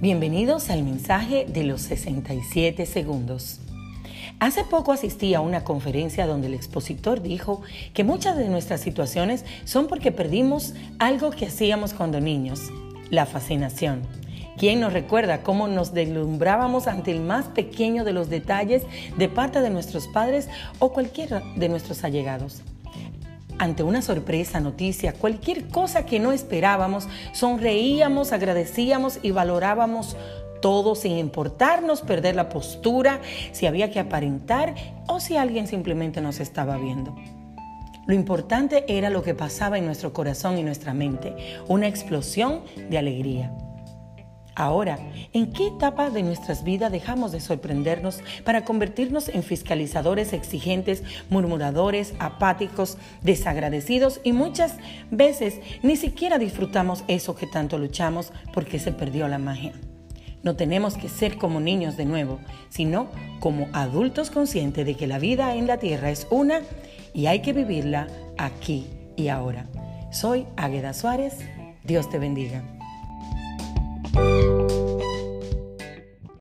Bienvenidos al mensaje de los 67 segundos. Hace poco asistí a una conferencia donde el expositor dijo que muchas de nuestras situaciones son porque perdimos algo que hacíamos cuando niños, la fascinación. ¿Quién nos recuerda cómo nos deslumbrábamos ante el más pequeño de los detalles de parte de nuestros padres o cualquiera de nuestros allegados? Ante una sorpresa, noticia, cualquier cosa que no esperábamos, sonreíamos, agradecíamos y valorábamos todo sin importarnos perder la postura, si había que aparentar o si alguien simplemente nos estaba viendo. Lo importante era lo que pasaba en nuestro corazón y nuestra mente, una explosión de alegría. Ahora, ¿en qué etapa de nuestras vidas dejamos de sorprendernos para convertirnos en fiscalizadores exigentes, murmuradores, apáticos, desagradecidos y muchas veces ni siquiera disfrutamos eso que tanto luchamos porque se perdió la magia? No tenemos que ser como niños de nuevo, sino como adultos conscientes de que la vida en la tierra es una y hay que vivirla aquí y ahora. Soy Águeda Suárez. Dios te bendiga.